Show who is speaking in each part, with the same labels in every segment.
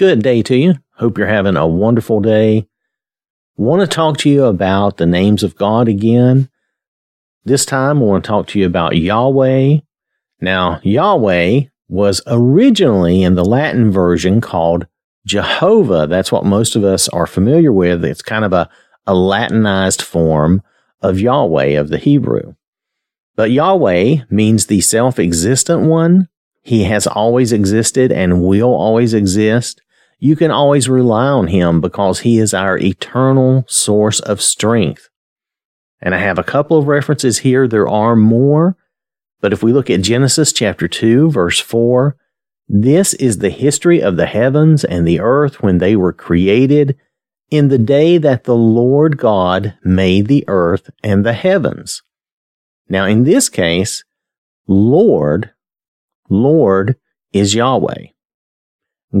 Speaker 1: Good day to you. Hope you're having a wonderful day. Want to talk to you about the names of God again. This time, I want to talk to you about Yahweh. Now, Yahweh was originally in the Latin version called Jehovah. That's what most of us are familiar with. It's kind of a, a Latinized form of Yahweh of the Hebrew. But Yahweh means the self existent one. He has always existed and will always exist you can always rely on him because he is our eternal source of strength. And I have a couple of references here. There are more, but if we look at Genesis chapter 2, verse 4, this is the history of the heavens and the earth when they were created in the day that the Lord God made the earth and the heavens. Now, in this case, Lord, Lord is Yahweh.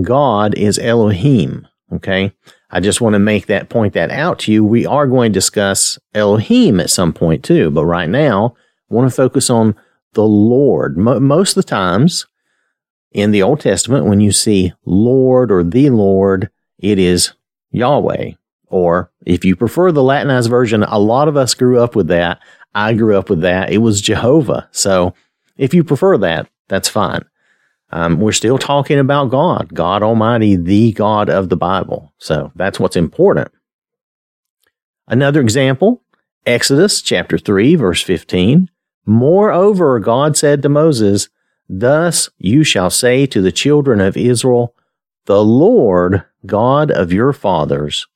Speaker 1: God is Elohim. Okay. I just want to make that point that out to you. We are going to discuss Elohim at some point too, but right now I want to focus on the Lord. most of the times in the Old Testament, when you see Lord or the Lord, it is Yahweh. Or if you prefer the Latinized version, a lot of us grew up with that. I grew up with that. It was Jehovah. So if you prefer that, that's fine. Um, we're still talking about God, God Almighty, the God of the Bible. So that's what's important. Another example, Exodus chapter 3, verse 15. Moreover, God said to Moses, Thus you shall say to the children of Israel, The Lord, God of your fathers,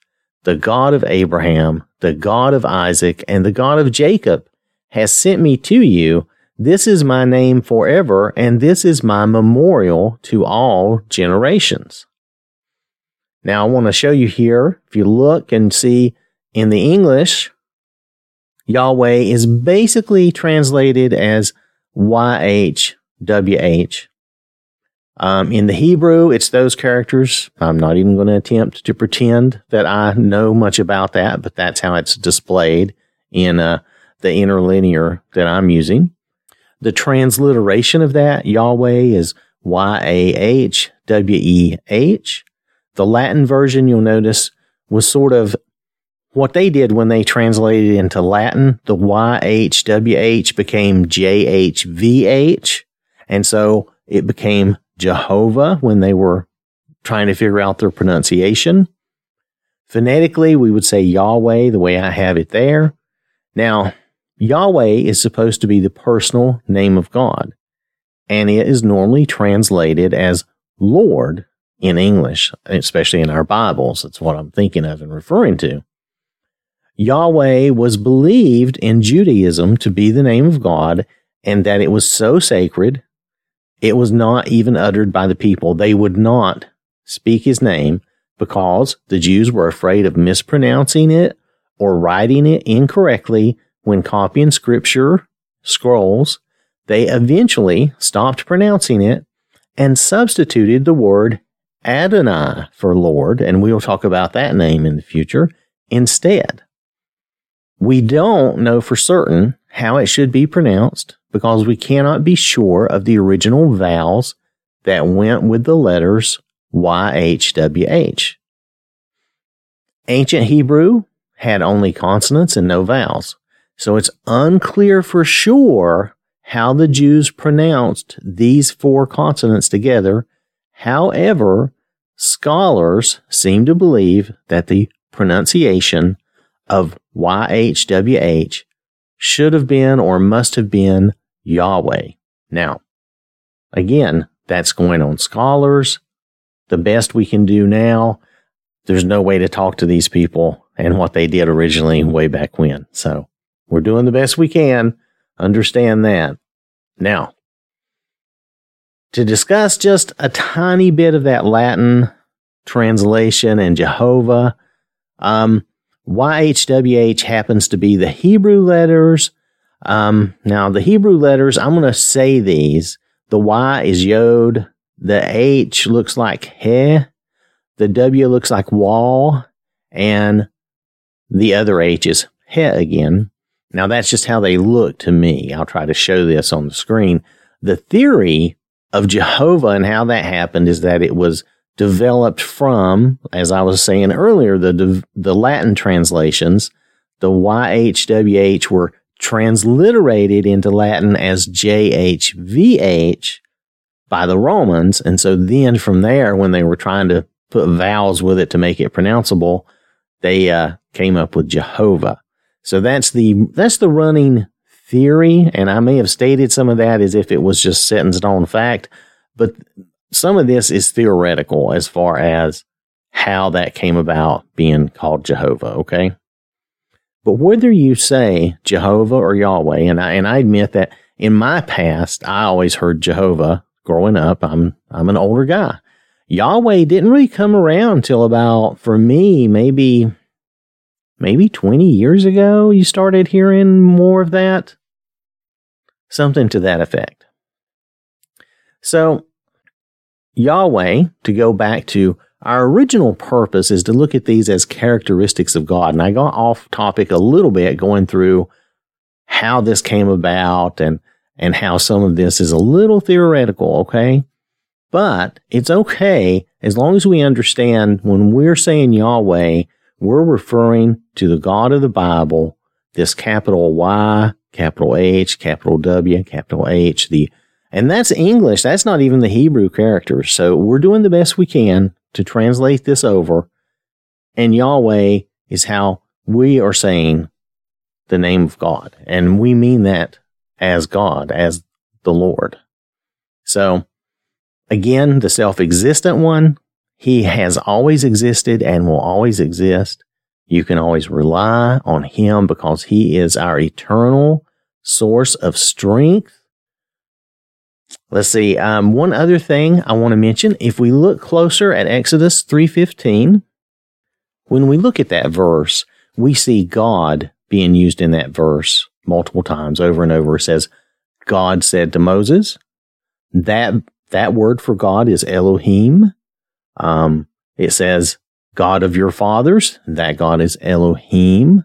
Speaker 1: the God of Abraham, the God of Isaac, and the God of Jacob, has sent me to you this is my name forever, and this is my memorial to all generations. Now, I want to show you here, if you look and see in the English, Yahweh is basically translated as YHWH. Um, in the Hebrew, it's those characters. I'm not even going to attempt to pretend that I know much about that, but that's how it's displayed in uh, the interlinear that I'm using. The transliteration of that, Yahweh, is Y A H W E H. The Latin version, you'll notice, was sort of what they did when they translated into Latin. The YHWH became JHVH. And so it became Jehovah when they were trying to figure out their pronunciation. Phonetically, we would say Yahweh the way I have it there. Now, Yahweh is supposed to be the personal name of God, and it is normally translated as Lord in English, especially in our Bibles. That's what I'm thinking of and referring to. Yahweh was believed in Judaism to be the name of God and that it was so sacred, it was not even uttered by the people. They would not speak his name because the Jews were afraid of mispronouncing it or writing it incorrectly when copying scripture scrolls, they eventually stopped pronouncing it and substituted the word Adonai for Lord, and we'll talk about that name in the future instead. We don't know for certain how it should be pronounced because we cannot be sure of the original vowels that went with the letters YHWH. Ancient Hebrew had only consonants and no vowels. So it's unclear for sure how the Jews pronounced these four consonants together. However, scholars seem to believe that the pronunciation of YHWH should have been or must have been Yahweh. Now, again, that's going on scholars. The best we can do now, there's no way to talk to these people and what they did originally way back when. So we're doing the best we can. Understand that. Now, to discuss just a tiny bit of that Latin translation and Jehovah, um, YHWH happens to be the Hebrew letters. Um, now, the Hebrew letters, I'm going to say these. The Y is Yod. The H looks like He. The W looks like Wall. And the other H is He again. Now that's just how they look to me. I'll try to show this on the screen. The theory of Jehovah and how that happened is that it was developed from, as I was saying earlier, the, the Latin translations, the YHWH were transliterated into Latin as JHVH by the Romans. And so then from there, when they were trying to put vowels with it to make it pronounceable, they uh, came up with Jehovah. So that's the that's the running theory, and I may have stated some of that as if it was just set in stone fact, but some of this is theoretical as far as how that came about being called Jehovah. Okay. But whether you say Jehovah or Yahweh, and I, and I admit that in my past, I always heard Jehovah growing up. I'm, I'm an older guy. Yahweh didn't really come around till about, for me, maybe, maybe 20 years ago, you started hearing more of that. Something to that effect. So, Yahweh, to go back to our original purpose is to look at these as characteristics of God. And I got off topic a little bit going through how this came about and, and how some of this is a little theoretical, okay? But it's okay as long as we understand when we're saying Yahweh, we're referring to the God of the Bible, this capital Y, capital H, capital W, capital H, the and that's English. That's not even the Hebrew characters. So we're doing the best we can to translate this over. And Yahweh is how we are saying the name of God. And we mean that as God, as the Lord. So again, the self existent one, he has always existed and will always exist. You can always rely on him because he is our eternal source of strength Let's see. Um, one other thing I want to mention: if we look closer at Exodus three fifteen, when we look at that verse, we see God being used in that verse multiple times over and over. It says, "God said to Moses." That that word for God is Elohim. Um, it says, "God of your fathers." That God is Elohim.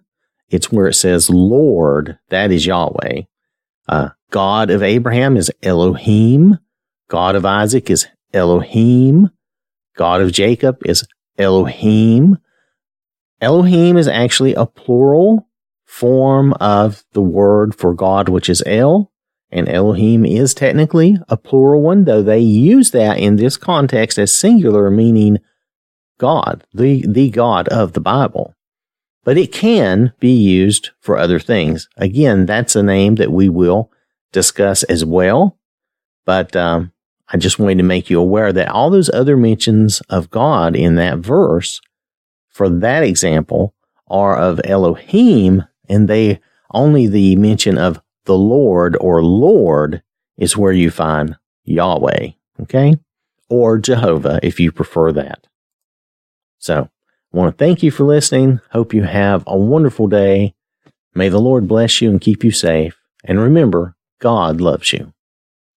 Speaker 1: It's where it says Lord. That is Yahweh. Uh, God of Abraham is Elohim. God of Isaac is Elohim. God of Jacob is Elohim. Elohim is actually a plural form of the word for God, which is El. And Elohim is technically a plural one, though they use that in this context as singular, meaning God, the, the God of the Bible. But it can be used for other things. Again, that's a name that we will discuss as well. But um, I just wanted to make you aware that all those other mentions of God in that verse, for that example, are of Elohim, and they only the mention of the Lord or Lord is where you find Yahweh, okay? Or Jehovah if you prefer that. So, I want to thank you for listening. Hope you have a wonderful day. May the Lord bless you and keep you safe. And remember, God loves you.